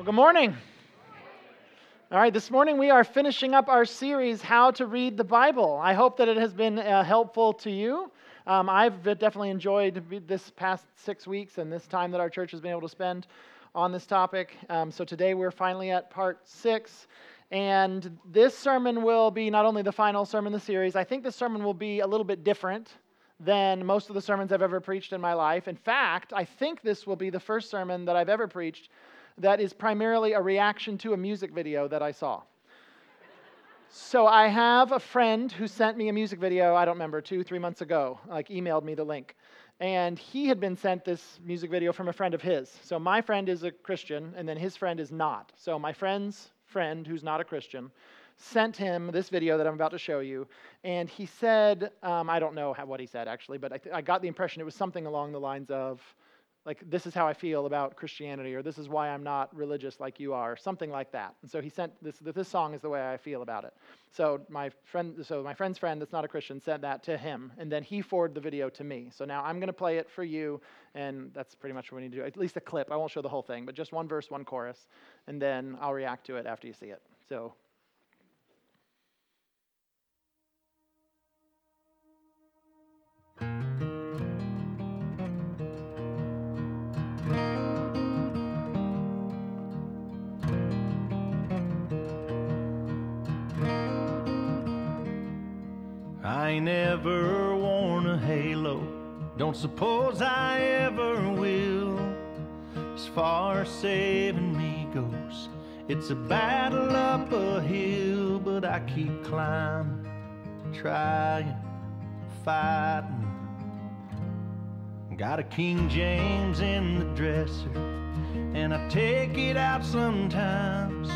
Well, good morning. All right, this morning we are finishing up our series, How to Read the Bible. I hope that it has been uh, helpful to you. Um, I've definitely enjoyed this past six weeks and this time that our church has been able to spend on this topic. Um, so today we're finally at part six. And this sermon will be not only the final sermon in the series, I think this sermon will be a little bit different than most of the sermons I've ever preached in my life. In fact, I think this will be the first sermon that I've ever preached that is primarily a reaction to a music video that I saw. so I have a friend who sent me a music video, I don't remember, two, three months ago, like emailed me the link. And he had been sent this music video from a friend of his. So my friend is a Christian, and then his friend is not. So my friend's friend, who's not a Christian, sent him this video that I'm about to show you. And he said, um, I don't know how, what he said actually, but I, th- I got the impression it was something along the lines of, like this is how I feel about Christianity, or this is why I'm not religious like you are, or something like that. And so he sent this. This song is the way I feel about it. So my friend, so my friend's friend that's not a Christian sent that to him, and then he forwarded the video to me. So now I'm going to play it for you, and that's pretty much what we need to do. At least a clip. I won't show the whole thing, but just one verse, one chorus, and then I'll react to it after you see it. So ain't ever worn a halo. Don't suppose I ever will. As far as saving me goes, it's a battle up a hill, but I keep climbing, trying, fighting. Got a King James in the dresser, and I take it out sometimes,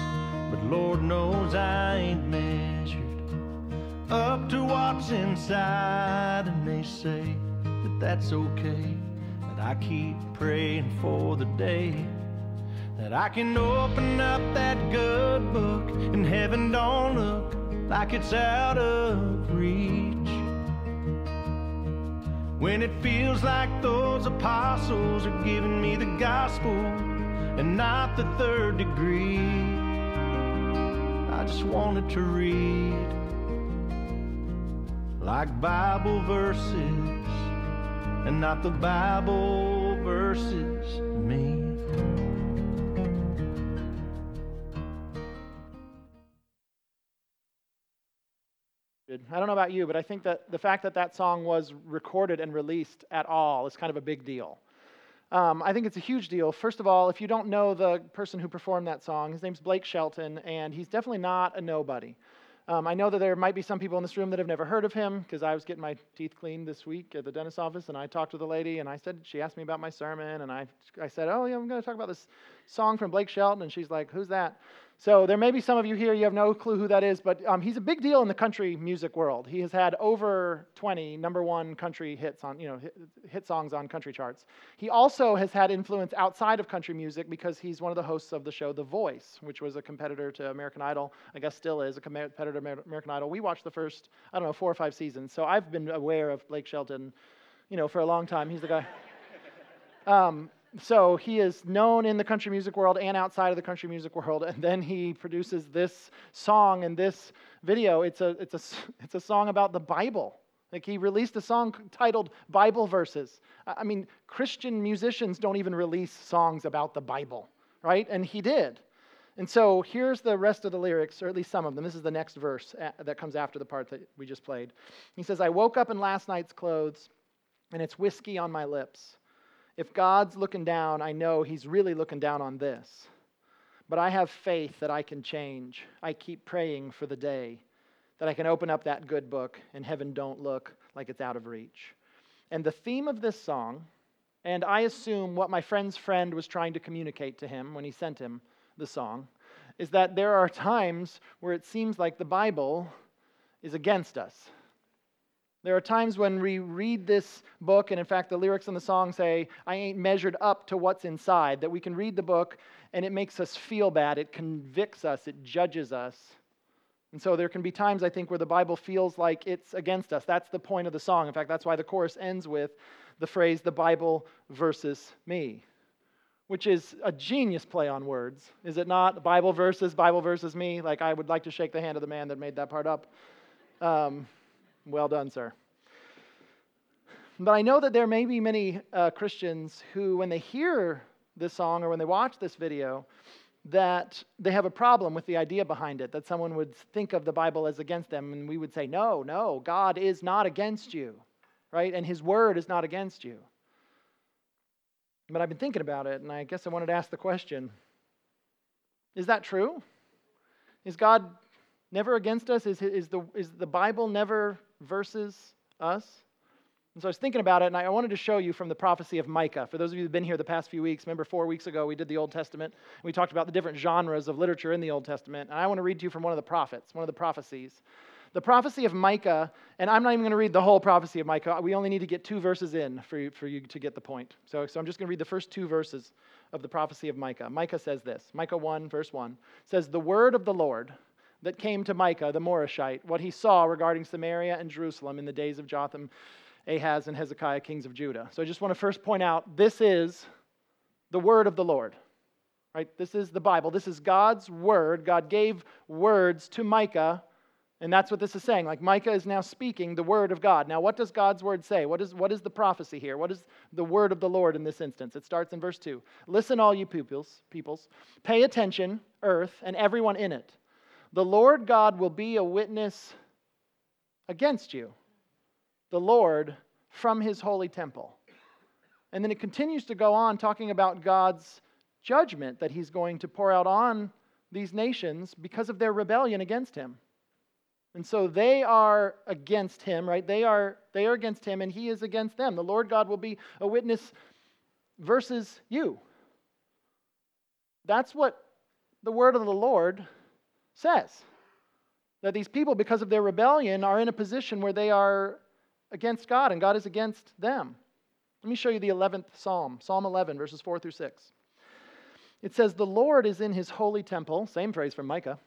but Lord knows I ain't measured up to what's inside, and they say that that's okay. That I keep praying for the day that I can open up that good book and heaven don't look like it's out of reach. When it feels like those apostles are giving me the gospel and not the third degree, I just wanted to read like Bible verses and not the Bible verses me. I don't know about you, but I think that the fact that that song was recorded and released at all is kind of a big deal. Um, I think it's a huge deal. First of all, if you don't know the person who performed that song, his name's Blake Shelton, and he's definitely not a nobody. Um, I know that there might be some people in this room that have never heard of him because I was getting my teeth cleaned this week at the dentist's office and I talked to the lady and I said, she asked me about my sermon and I, I said, oh, yeah, I'm going to talk about this song from Blake Shelton. And she's like, who's that? So there may be some of you here, you have no clue who that is, but um, he's a big deal in the country music world. He has had over 20 number one country hits on, you know, hit, songs on country charts. He also has had influence outside of country music because he's one of the hosts of the show The Voice, which was a competitor to American Idol. I guess still is a competitor to American Idol. We watched the first, I don't know, four or five seasons. So I've been aware of Blake Shelton, you know, for a long time. He's the guy. Um, so he is known in the country music world and outside of the country music world and then he produces this song and this video. It's a, it's a, it's a song about the bible. Like he released a song titled bible verses. I mean christian musicians don't even release songs about the bible right? And he did. And so here's the rest of the lyrics or at least some of them. This is the next verse uh, that comes after the part that we just played. He says i woke up in last night's clothes and it's whiskey on my lips if God's looking down, I know He's really looking down on this. But I have faith that I can change. I keep praying for the day that I can open up that good book and heaven don't look like it's out of reach. And the theme of this song, and I assume what my friend's friend was trying to communicate to him when he sent him the song, is that there are times where it seems like the Bible is against us. There are times when we read this book, and in fact, the lyrics in the song say, I ain't measured up to what's inside, that we can read the book and it makes us feel bad. It convicts us, it judges us. And so there can be times, I think, where the Bible feels like it's against us. That's the point of the song. In fact, that's why the chorus ends with the phrase, the Bible versus me. which is a genius play on words, is it not? Bible versus, Bible versus me. Like, I would like to shake the hand of the man that made that part up. Um, well done, sir. But I know that there may be many uh, Christians who, when they hear this song or when they watch this video, that they have a problem with the idea behind it, that someone would think of the Bible as against them, and we would say, no, no, God is not against you, right? And His Word is not against you. But I've been thinking about it, and I guess I wanted to ask the question Is that true? Is God never against us? Is, is, the, is the Bible never versus us? And so I was thinking about it, and I wanted to show you from the prophecy of Micah. For those of you who've been here the past few weeks, remember four weeks ago we did the Old Testament. And we talked about the different genres of literature in the Old Testament. And I want to read to you from one of the prophets, one of the prophecies. The prophecy of Micah, and I'm not even going to read the whole prophecy of Micah. We only need to get two verses in for you, for you to get the point. So, so I'm just going to read the first two verses of the prophecy of Micah. Micah says this Micah 1, verse 1 says, The word of the Lord that came to Micah the Morashite, what he saw regarding Samaria and Jerusalem in the days of Jotham Ahaz and Hezekiah, kings of Judah. So I just want to first point out this is the word of the Lord. Right? This is the Bible. This is God's word. God gave words to Micah, and that's what this is saying. Like Micah is now speaking the word of God. Now, what does God's word say? What is, what is the prophecy here? What is the word of the Lord in this instance? It starts in verse 2. Listen, all you peoples, peoples. Pay attention, earth, and everyone in it. The Lord God will be a witness against you the Lord from his holy temple. And then it continues to go on talking about God's judgment that he's going to pour out on these nations because of their rebellion against him. And so they are against him, right? They are, they are against him, and he is against them. The Lord God will be a witness versus you. That's what the word of the Lord says. That these people, because of their rebellion, are in a position where they are against God, and God is against them. Let me show you the 11th Psalm, Psalm 11, verses 4 through 6. It says, The Lord is in his holy temple, same phrase from Micah.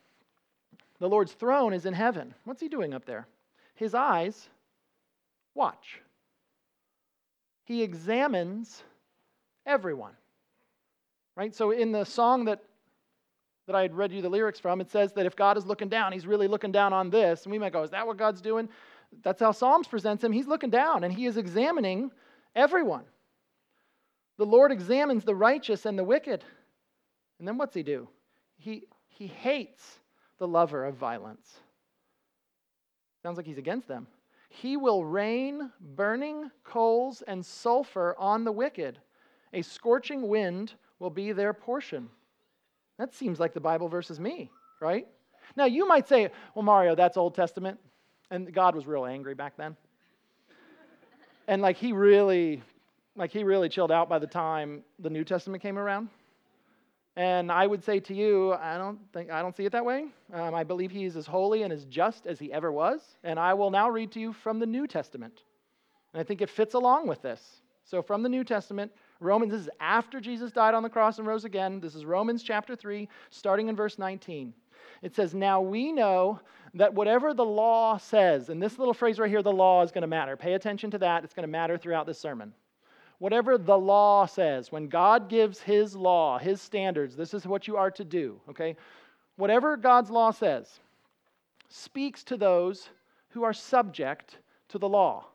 The Lord's throne is in heaven. What's he doing up there? His eyes watch. He examines everyone. Right? So in the song that that I had read you the lyrics from, it says that if God is looking down, he's really looking down on this. And we might go, is that what God's doing? That's how Psalms presents him. He's looking down and he is examining everyone. The Lord examines the righteous and the wicked. And then what's he do? He, he hates the lover of violence. Sounds like he's against them. He will rain burning coals and sulfur on the wicked. A scorching wind will be their portion. That seems like the Bible versus me, right? Now, you might say, well, Mario, that's Old Testament. And God was real angry back then. And like he really, like he really chilled out by the time the New Testament came around. And I would say to you, I don't think I don't see it that way. Um, I believe he is as holy and as just as he ever was. And I will now read to you from the New Testament. And I think it fits along with this. So from the New Testament, Romans, this is after Jesus died on the cross and rose again. This is Romans chapter 3, starting in verse 19. It says, Now we know that whatever the law says, and this little phrase right here, the law, is going to matter. Pay attention to that. It's going to matter throughout this sermon. Whatever the law says, when God gives his law, his standards, this is what you are to do, okay? Whatever God's law says speaks to those who are subject to the law.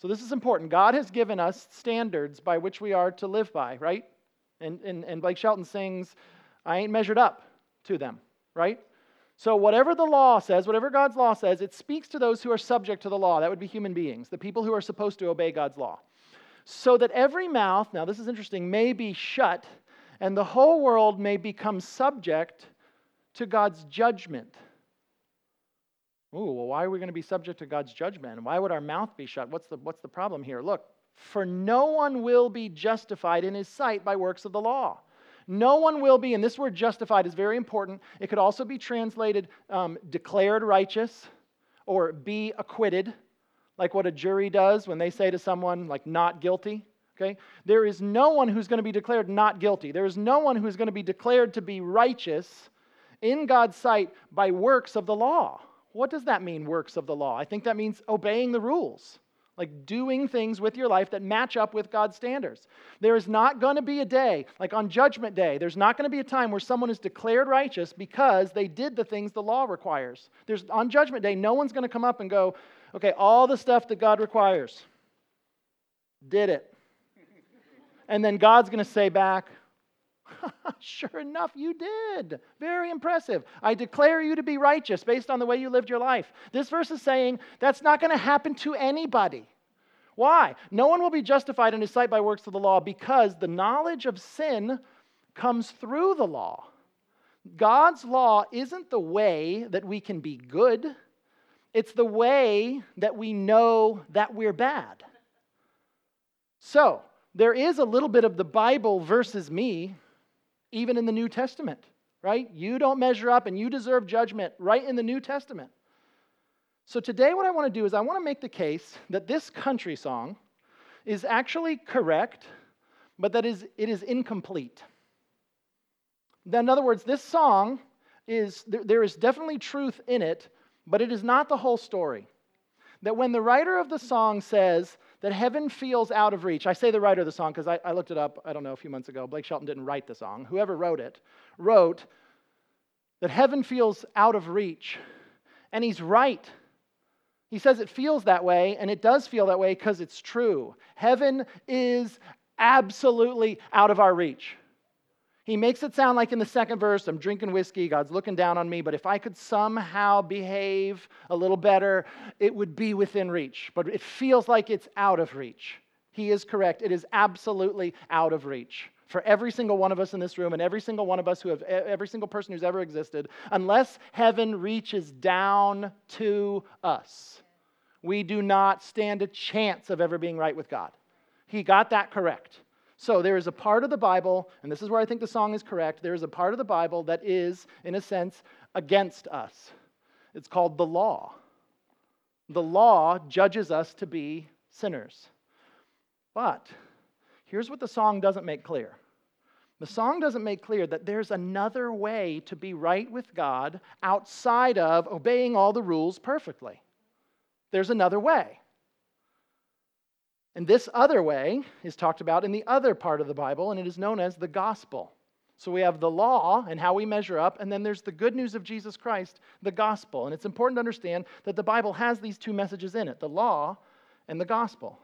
So this is important. God has given us standards by which we are to live by, right? And, and, and Blake Shelton sings, I ain't measured up to them, right? So, whatever the law says, whatever God's law says, it speaks to those who are subject to the law. That would be human beings, the people who are supposed to obey God's law. So that every mouth, now this is interesting, may be shut, and the whole world may become subject to God's judgment. Ooh, well, why are we going to be subject to God's judgment? Why would our mouth be shut? What's the, what's the problem here? Look, for no one will be justified in his sight by works of the law. No one will be, and this word justified is very important. It could also be translated um, declared righteous or be acquitted, like what a jury does when they say to someone, like, not guilty. Okay? There is no one who's going to be declared not guilty. There is no one who's going to be declared to be righteous in God's sight by works of the law. What does that mean, works of the law? I think that means obeying the rules. like doing things with your life that match up with God's standards. There is not going to be a day, like on Judgment Day, there's not going to be a time where someone is declared righteous because they did the things the law requires. There's, on Judgment Day, no one's going to come up and go, okay, all the stuff that God requires, did it. And then God's going to say back, sure enough, you did. Very impressive. I declare you to be righteous based on the way you lived your life. This verse is saying that's not going to happen to anybody. Why? No one will be justified in his sight by works of the law because the knowledge of sin comes through the law. God's law isn't the way that we can be good, it's the way that we know that we're bad. So, there is a little bit of the Bible versus me even in the New Testament, right? You don't measure up and you deserve judgment right in the New Testament. So today, what I want to do is I want to make the case that this country song is actually correct, but that is, it is incomplete. In other words, this song is, there is definitely truth in it, but it is not the whole story. That when the writer of the song says, that heaven feels out of reach. I say the writer of the song because I, I, looked it up, I don't know, a few months ago. Blake Shelton didn't write the song. Whoever wrote it wrote that heaven feels out of reach. And he's right. He says it feels that way, and it does feel that way because it's true. Heaven is absolutely out of our reach. He makes it sound like in the second verse, I'm drinking whiskey, God's looking down on me, but if I could somehow behave a little better, it would be within reach. But it feels like it's out of reach. He is correct. It is absolutely out of reach for every single one of us in this room and every single one of us who have, every single person who's ever existed, unless heaven reaches down to us. We do not stand a chance of ever being right with God. He got that correct. So there is a part of the Bible, and this is where I think the song is correct. There is a part of the Bible that is, in a sense, against us. It's called the law. The law judges us to be sinners. But here's what the song doesn't make clear the song doesn't make clear that there's another way to be right with God outside of obeying all the rules perfectly. There's another way. And this other way is talked about in the other part of the Bible, and it is known as the gospel. So we have the law and how we measure up, and then there's the good news of Jesus Christ, the gospel. And it's important to understand that the Bible has these two messages in it the law and the gospel.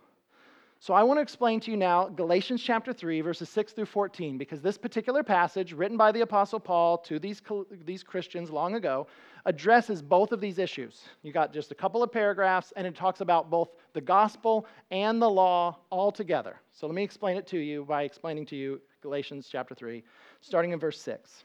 So I want to explain to you now Galatians chapter 3, verses 6 through 14, because this particular passage, written by the Apostle Paul to these, these Christians long ago, addresses both of these issues. You got just a couple of paragraphs, and it talks about both the gospel and the law all together. So let me explain it to you by explaining to you Galatians chapter 3, starting in verse 6.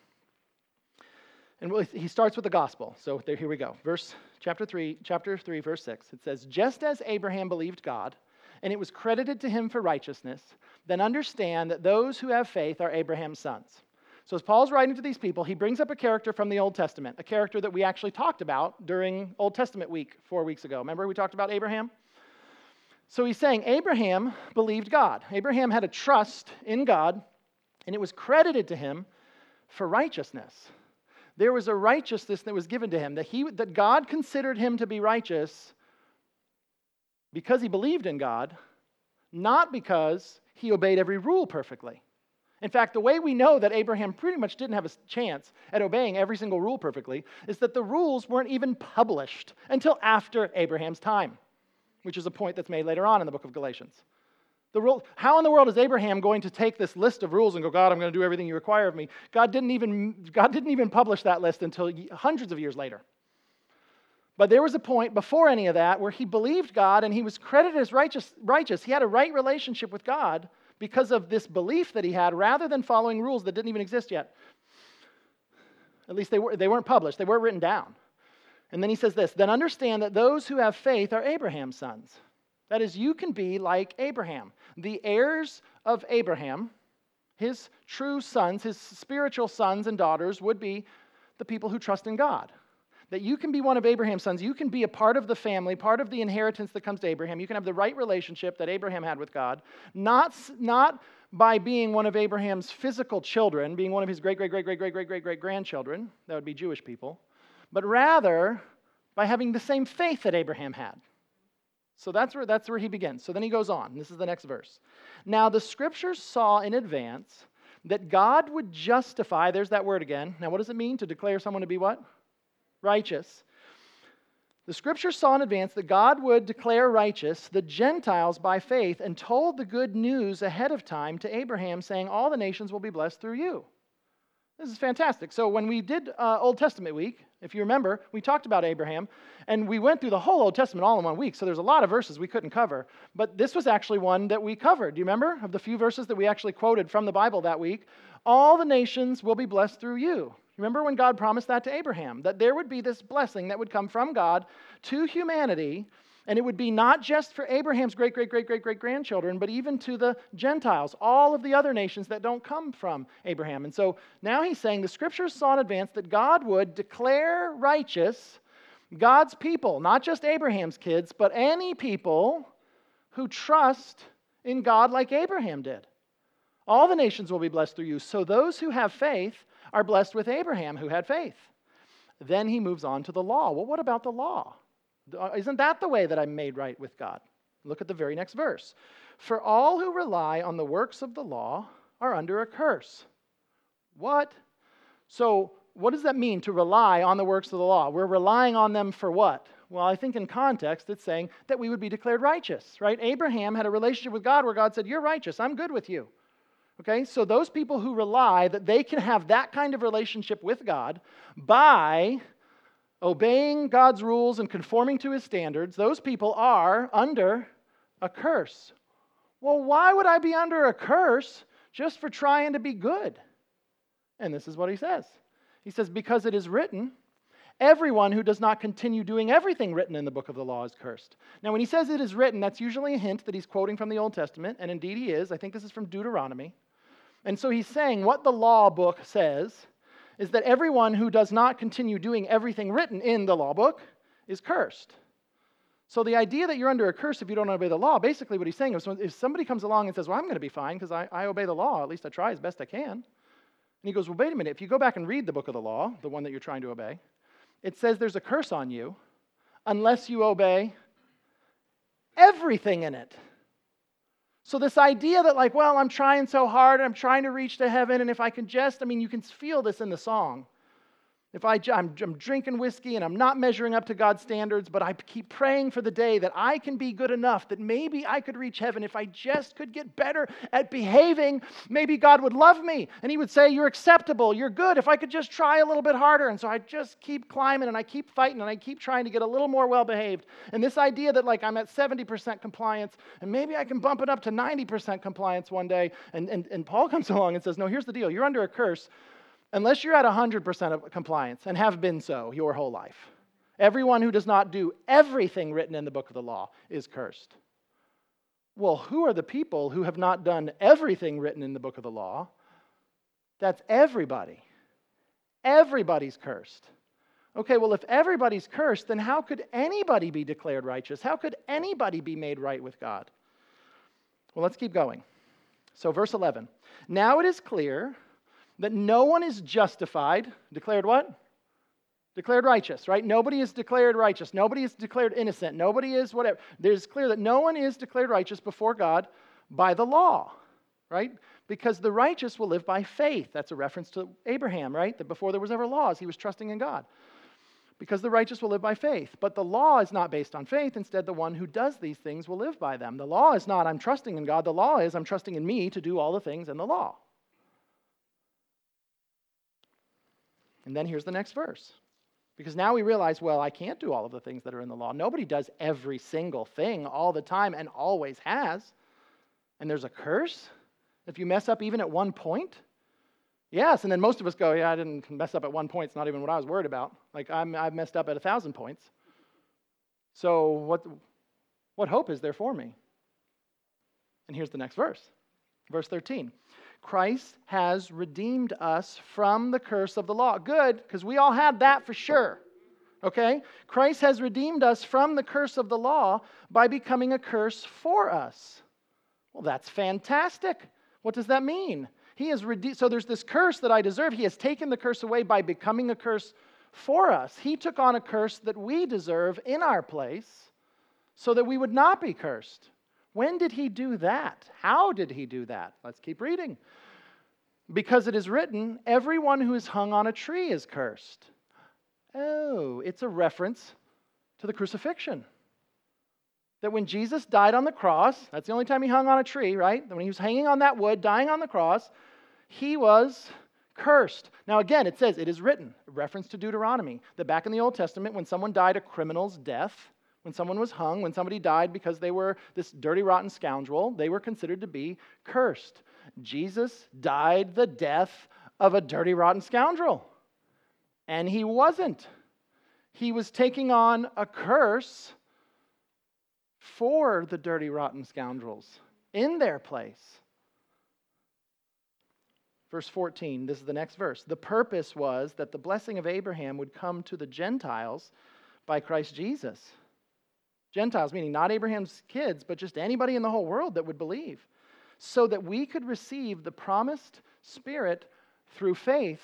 And he starts with the gospel. So there, here we go. Verse chapter 3, chapter 3, verse 6. It says, Just as Abraham believed God, and it was credited to him for righteousness, then understand that those who have faith are Abraham's sons. So, as Paul's writing to these people, he brings up a character from the Old Testament, a character that we actually talked about during Old Testament week four weeks ago. Remember, we talked about Abraham? So, he's saying Abraham believed God. Abraham had a trust in God, and it was credited to him for righteousness. There was a righteousness that was given to him, that, he, that God considered him to be righteous because he believed in God, not because he obeyed every rule perfectly. In fact, the way we know that Abraham pretty much didn't have a chance at obeying every single rule perfectly is that the rules weren't even published until after Abraham's time, which is a point that's made later on in the book of Galatians. The rule, how in the world is Abraham going to take this list of rules and go, God, I'm going to do everything you require of me? God didn't even, God didn't even publish that list until hundreds of years later. But there was a point before any of that where he believed God and he was credited as righteous. righteous. He had a right relationship with God because of this belief that he had rather than following rules that didn't even exist yet. At least they, were, they weren't published, they weren't written down. And then he says this Then understand that those who have faith are Abraham's sons. That is, you can be like Abraham. The heirs of Abraham, his true sons, his spiritual sons and daughters, would be the people who trust in God that you can be one of Abraham's sons. You can be a part of the family, part of the inheritance that comes to Abraham. You can have the right relationship that Abraham had with God, not, not by being one of Abraham's physical children, being one of his great, great, great, great, great, great, great, great grandchildren. That would be Jewish people. But rather by having the same faith that Abraham had. So that's where, that's where he begins. So then he goes on. This is the next verse. Now, the scriptures saw in advance that God would justify, there's that word again. Now, what does it mean to declare someone to be what? Righteous. The scripture saw in advance that God would declare righteous the Gentiles by faith and told the good news ahead of time to Abraham, saying, All the nations will be blessed through you. This is fantastic. So, when we did uh, Old Testament week, if you remember, we talked about Abraham, and we went through the whole Old Testament all in one week. So, there's a lot of verses we couldn't cover. But this was actually one that we covered. Do you remember? Of the few verses that we actually quoted from the Bible that week, all the nations will be blessed through you. Remember when God promised that to Abraham, that there would be this blessing that would come from God to humanity and it would be not just for Abraham's great, great, great, great, great grandchildren, but even to the Gentiles, all of the other nations that don't come from Abraham. And so now he's saying the scriptures saw in advance that God would declare righteous God's people, not just Abraham's kids, but any people who trust in God like Abraham did. All the nations will be blessed through you. So those who have faith are blessed with Abraham, who had faith. Then he moves on to the law. Well, what about the law? Uh, isn't that the way that I'm made right with God? Look at the very next verse. For all who rely on the works of the law are under a curse. What? So, what does that mean to rely on the works of the law? We're relying on them for what? Well, I think in context, it's saying that we would be declared righteous, right? Abraham had a relationship with God where God said, You're righteous, I'm good with you. Okay, so those people who rely that they can have that kind of relationship with God by obeying God's rules and conforming to his standards, those people are under a curse. Well, why would I be under a curse just for trying to be good? And this is what he says He says, Because it is written, everyone who does not continue doing everything written in the book of the law is cursed. Now, when he says it is written, that's usually a hint that he's quoting from the Old Testament, and indeed he is. I think this is from Deuteronomy. And so he's saying what the law book says is that everyone who does not continue doing everything written in the law book is cursed. So the idea that you're under a curse if you don't obey the law, basically what he's saying is if somebody comes along and says, Well, I'm going to be fine because I, I obey the law, at least I try as best I can. And he goes, Well, wait a minute. If you go back and read the book of the law, the one that you're trying to obey, it says there's a curse on you unless you obey everything in it. So, this idea that, like, well, I'm trying so hard, I'm trying to reach to heaven, and if I can just, I mean, you can feel this in the song. If I, I'm, I'm, drinking whiskey and I'm not measuring up to God's standards, but I keep praying for the day that I can be good enough that maybe I could reach heaven. If I just could get better at behaving, maybe God would love me and He would say, You're acceptable, you're good. If I could just try a little bit harder. And so I just keep climbing and I keep fighting and I keep trying to get a little more well behaved. And this idea that, like, I'm at 70% compliance and maybe I can bump it up to 90% compliance one day. And, and, and Paul comes along and says, No, here's the deal you're under a curse unless you're at 100% of compliance and have been so your whole life. Everyone who does not do everything written in the book of the law is cursed. Well, who are the people who have not done everything written in the book of the law? That's everybody. Everybody's cursed. Okay, well, if everybody's cursed, then how could anybody be declared righteous? How could anybody be made right with God? Well, let's keep going. So, verse 11. Now it is clear that no one is justified. Declared what? Declared righteous, right? Nobody is declared righteous. Nobody is declared innocent. Nobody is whatever. There's clear that no one is declared righteous before God by the law, right? Because the righteous will live by faith. That's a reference to Abraham, right? That before there was ever laws, he was trusting in God. Because the righteous will live by faith. But the law is not based on faith. Instead, the one who does these things will live by them. The law is not, I'm trusting in God. The law is, I'm trusting in me to do all the things in the law. And then here's the next verse. Because now we realize, well, I can't do all of the things that are in the law. Nobody does every single thing all the time and always has. And there's a curse if you mess up even at one point. Yes, and then most of us go, yeah, I didn't mess up at one point. It's not even what I was worried about. Like, I'm, I've messed up at a thousand points. So, what, what hope is there for me? And here's the next verse, verse 13. Christ has redeemed us from the curse of the law. Good, because we all had that for sure. Okay? Christ has redeemed us from the curse of the law by becoming a curse for us. Well, that's fantastic. What does that mean? He has redeemed, so there's this curse that I deserve. He has taken the curse away by becoming a curse for us. He took on a curse that we deserve in our place so that we would not be cursed. When did he do that? How did he do that? Let's keep reading. Because it is written, everyone who is hung on a tree is cursed. Oh, it's a reference to the crucifixion. That when Jesus died on the cross, that's the only time he hung on a tree, right? When he was hanging on that wood, dying on the cross, he was cursed. Now, again, it says, it is written, reference to Deuteronomy, that back in the Old Testament, when someone died a criminal's death, when someone was hung, when somebody died because they were this dirty, rotten scoundrel, they were considered to be cursed. Jesus died the death of a dirty, rotten scoundrel. And he wasn't. He was taking on a curse for the dirty, rotten scoundrels in their place. Verse 14, this is the next verse. The purpose was that the blessing of Abraham would come to the Gentiles by Christ Jesus. Gentiles, meaning not Abraham's kids, but just anybody in the whole world that would believe, so that we could receive the promised Spirit through faith.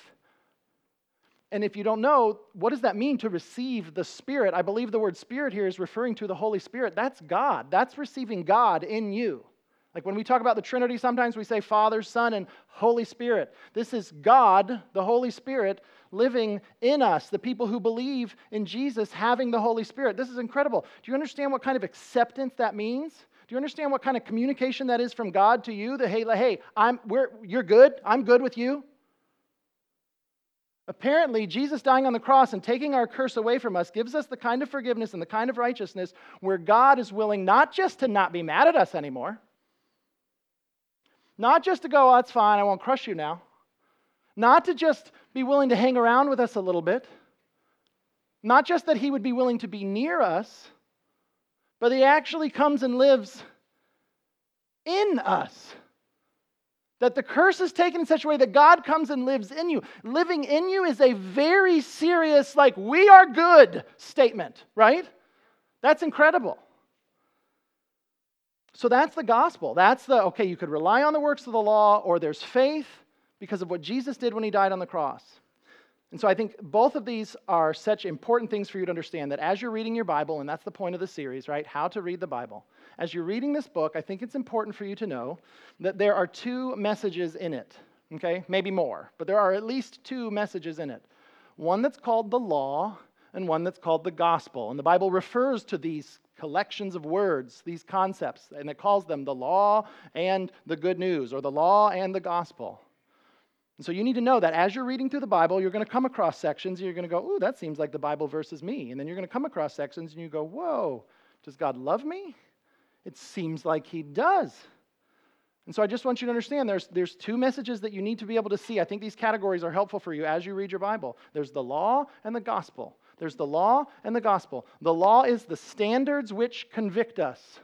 And if you don't know, what does that mean to receive the Spirit? I believe the word Spirit here is referring to the Holy Spirit. That's God. That's receiving God in you. Like when we talk about the Trinity, sometimes we say Father, Son, and Holy Spirit. This is God, the Holy Spirit, living in us, the people who believe in Jesus having the Holy Spirit. This is incredible. Do you understand what kind of acceptance that means? Do you understand what kind of communication that is from God to you? That hey, hey, I'm we're, you're good. I'm good with you. Apparently, Jesus dying on the cross and taking our curse away from us gives us the kind of forgiveness and the kind of righteousness where God is willing not just to not be mad at us anymore, not just to go, oh, that's fine, I won't crush you now. Not to just be willing to hang around with us a little bit. Not just that he would be willing to be near us, but he actually comes and lives in us. That the curse is taken in such a way that God comes and lives in you. Living in you is a very serious, like, we are good statement, right? That's incredible. So that's the gospel. That's the, okay, you could rely on the works of the law, or there's faith because of what Jesus did when he died on the cross. And so I think both of these are such important things for you to understand that as you're reading your Bible, and that's the point of the series, right? How to read the Bible. As you're reading this book, I think it's important for you to know that there are two messages in it, okay? Maybe more, but there are at least two messages in it. One that's called the law, and one that's called the gospel. And the Bible refers to these collections of words, these concepts, and it calls them the law and the good news, or the law and the gospel. And so you need to know that as you're reading through the Bible, you're going to come across sections and you're going to go, ooh, that seems like the Bible versus me. And then you're going to come across sections and you go, whoa, does God love me? It seems like He does. And so I just want you to understand there's, there's two messages that you need to be able to see. I think these categories are helpful for you as you read your Bible. There's the law and the gospel. There's the law and the gospel. The law is the standards which convict us,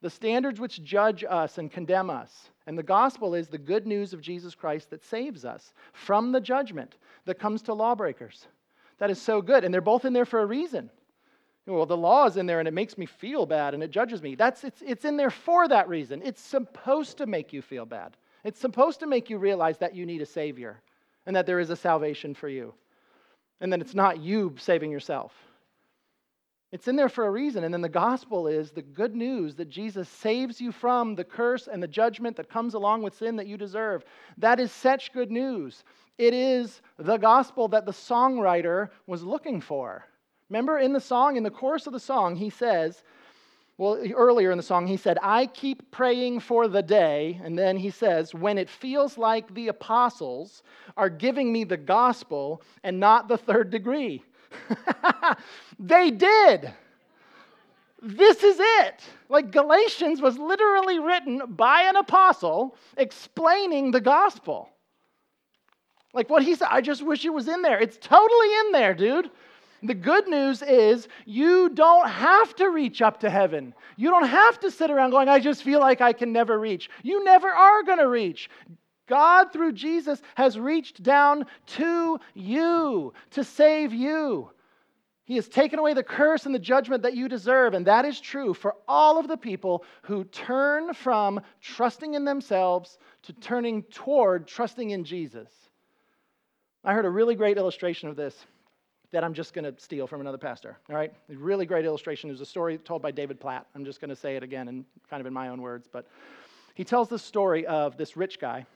the standards which judge us and condemn us. And the gospel is the good news of Jesus Christ that saves us from the judgment that comes to lawbreakers. That is so good. And they're both in there for a reason. Well, the law is in there and it makes me feel bad and it judges me. That's, it's, it's in there for that reason. It's supposed to make you feel bad. It's supposed to make you realize that you need a Savior and that there is a salvation for you and that it's not you saving yourself. It's in there for a reason. And then the gospel is the good news that Jesus saves you from the curse and the judgment that comes along with sin that you deserve. That is such good news. It is the gospel that the songwriter was looking for. Remember in the song, in the chorus of the song, he says, well, earlier in the song, he said, I keep praying for the day. And then he says, when it feels like the apostles are giving me the gospel and not the third degree. they did. This is it. Like Galatians was literally written by an apostle explaining the gospel. Like what he said, I just wish it was in there. It's totally in there, dude. The good news is you don't have to reach up to heaven. You don't have to sit around going, I just feel like I can never reach. You never are going to reach. God, through Jesus, has reached down to you to save you. He has taken away the curse and the judgment that you deserve. And that is true for all of the people who turn from trusting in themselves to turning toward trusting in Jesus. I heard a really great illustration of this that I'm just going to steal from another pastor. All right? A really great illustration. There's a story told by David Platt. I'm just going to say it again and kind of in my own words. But he tells the story of this rich guy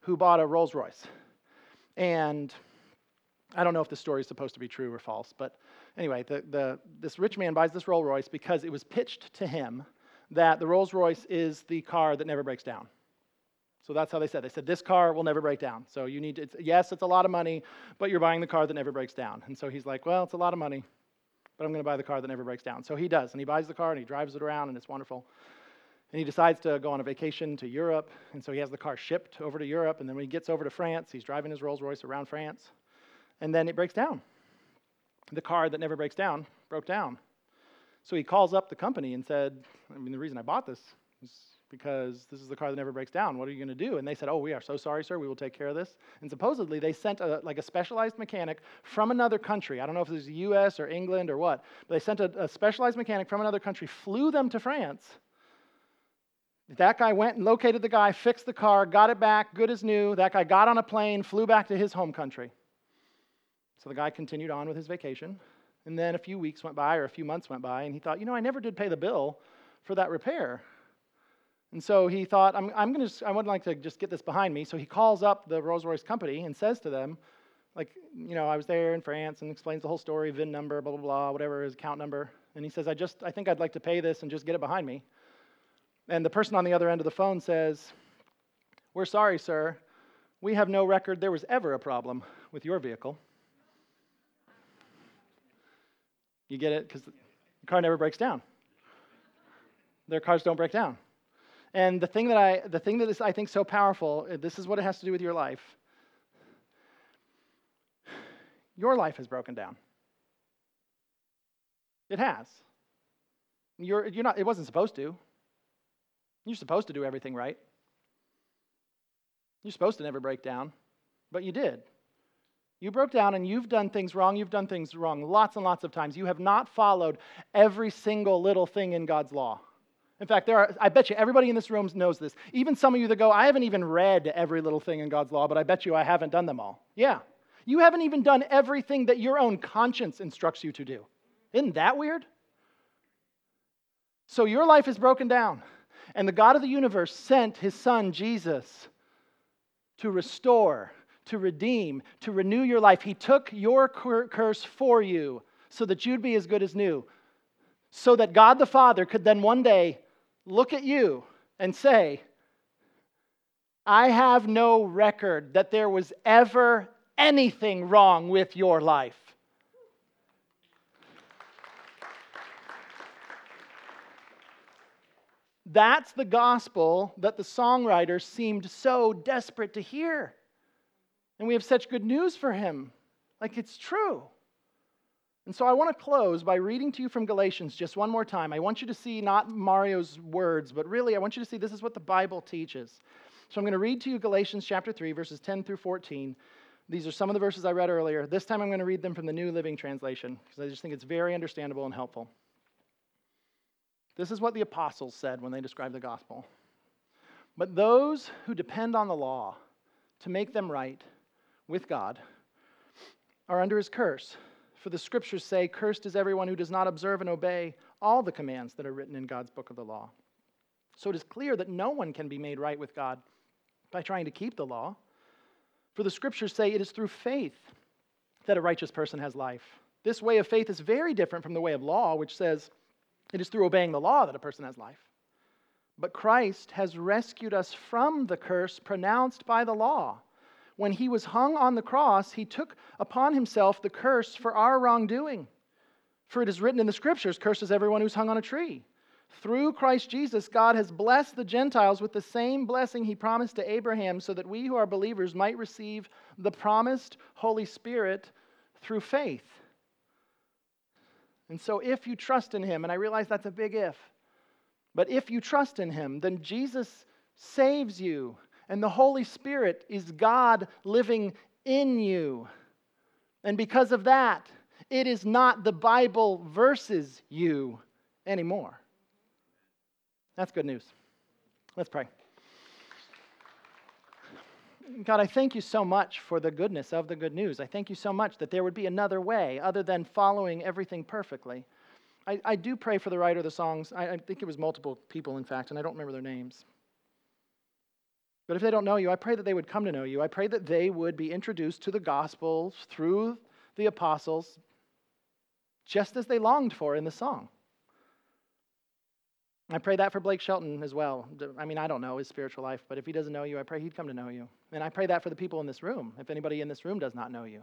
who bought a Rolls Royce. And I don't know if the story is supposed to be true or false, but anyway, the, the, this rich man buys this Rolls Royce because it was pitched to him that the Rolls Royce is the car that never breaks down. So that's how they said. They said this car will never break down. So you need to, it's, yes, it's a lot of money, but you're buying the car that never breaks down. And so he's like, well, it's a lot of money, but I'm going to buy the car that never breaks down. So he does, and he buys the car and he drives it around, and it's wonderful. And he decides to go on a vacation to Europe, and so he has the car shipped over to Europe. And then when he gets over to France, he's driving his Rolls Royce around France, and then it breaks down. The car that never breaks down broke down. So he calls up the company and said, I mean, the reason I bought this is because this is the car that never breaks down. What are you going to do? And they said, Oh, we are so sorry, sir. We will take care of this. And supposedly they sent a, like a specialized mechanic from another country. I don't know if it was the U.S. or England or what, but they sent a, a specialized mechanic from another country, flew them to France. That guy went and located the guy, fixed the car, got it back, good as new. That guy got on a plane, flew back to his home country. So the guy continued on with his vacation. And then a few weeks went by or a few months went by, and he thought, you know, I never did pay the bill for that repair. And so he thought, I'm, I'm going to, I would like to just get this behind me. So he calls up the Rolls Royce company and says to them, like, you know, I was there in France and explains the whole story, VIN number, blah, blah, blah, whatever his account number. And he says, I just, I think I'd like to pay this and just get it behind me. And the person on the other end of the phone says, We're sorry, sir. We have no record there was ever a problem with your vehicle. You get it? Because the car never breaks down. Their cars don't break down. And the thing that I, the thing that is, I think, so powerful, uh, this is what it has to do with your life. Your life has broken down. It has. You're, you're not, it wasn't supposed to. You're supposed to do everything right. You're supposed to never break down, but you did. You broke down and you've done things wrong. You've done things wrong lots and lots of times. You have not followed every single little thing in God's law. In fact, there are, I bet you everybody in this room knows this. Even some of you that go, I haven't even read every little thing in God's law, but I bet you I haven't done them all. Yeah. You haven't even done everything that your own conscience instructs you to do. Isn't that weird? So your life is broken down, and the God of the universe sent his son, Jesus, to restore, to redeem, to renew your life. He took your curse for you so that you'd be as good as new, so that God the Father could then one day look at you and say, I have no record that there was ever anything wrong with your life. That's the gospel that the songwriter seemed so desperate to hear. And we have such good news for him. Like it's true. And so I want to close by reading to you from Galatians just one more time. I want you to see not Mario's words, but really I want you to see this is what the Bible teaches. So I'm going to read to you Galatians chapter 3, verses 10 through 14. These are some of the verses I read earlier. This time I'm going to read them from the New Living Translation because I just think it's very understandable and helpful. This is what the apostles said when they described the gospel. But those who depend on the law to make them right with God are under his curse. For the scriptures say, Cursed is everyone who does not observe and obey all the commands that are written in God's book of the law. So it is clear that no one can be made right with God by trying to keep the law. For the scriptures say it is through faith that a righteous person has life. This way of faith is very different from the way of law, which says it is through obeying the law that a person has life. But Christ has rescued us from the curse pronounced by the law when he was hung on the cross, he took upon himself the curse for our wrongdoing. For it is written in the scriptures, curses everyone who's hung on a tree. Through Christ Jesus, God has blessed the Gentiles with the same blessing he promised to Abraham, so that we who are believers might receive the promised Holy Spirit through faith. And so, if you trust in him, and I realize that's a big if, but if you trust in him, then Jesus saves you and the Holy Spirit is God living in you. And because of that, it is not the Bible versus you anymore. That's good news. Let's pray. God, I thank you so much for the goodness of the good news. I thank you so much that there would be another way other than following everything perfectly. I, I do pray for the writer of the songs. I, I think it was multiple people, in fact, and I don't remember their names. But if they don't know you, I pray that they would come to know you. I pray that they would be introduced to the gospel through the apostles, just as they longed for in the song. I pray that for Blake Shelton as well. I mean, I don't know his spiritual life, but if he doesn't know you, I pray he'd come to know you. And I pray that for the people in this room, if anybody in this room does not know you.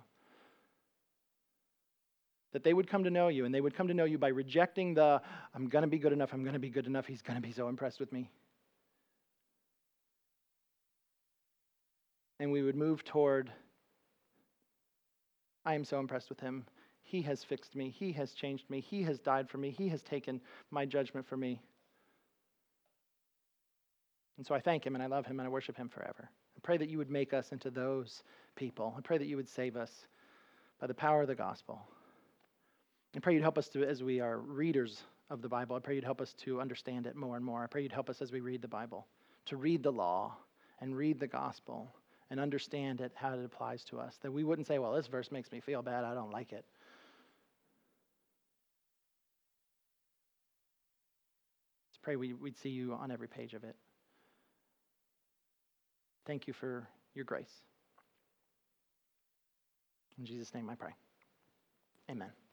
That they would come to know you, and they would come to know you by rejecting the, I'm going to be good enough, I'm going to be good enough, he's going to be so impressed with me. And we would move toward, I am so impressed with him. He has fixed me, he has changed me, he has died for me, he has taken my judgment for me. And so I thank him and I love him and I worship him forever. I pray that you would make us into those people. I pray that you would save us by the power of the gospel. I pray you'd help us to, as we are readers of the Bible, I pray you'd help us to understand it more and more. I pray you'd help us as we read the Bible to read the law and read the gospel and understand it, how it applies to us. That we wouldn't say, well, this verse makes me feel bad, I don't like it. Let's pray we, would see you on every page of it. Thank you for your grace. In Jesus' name I pray. Amen.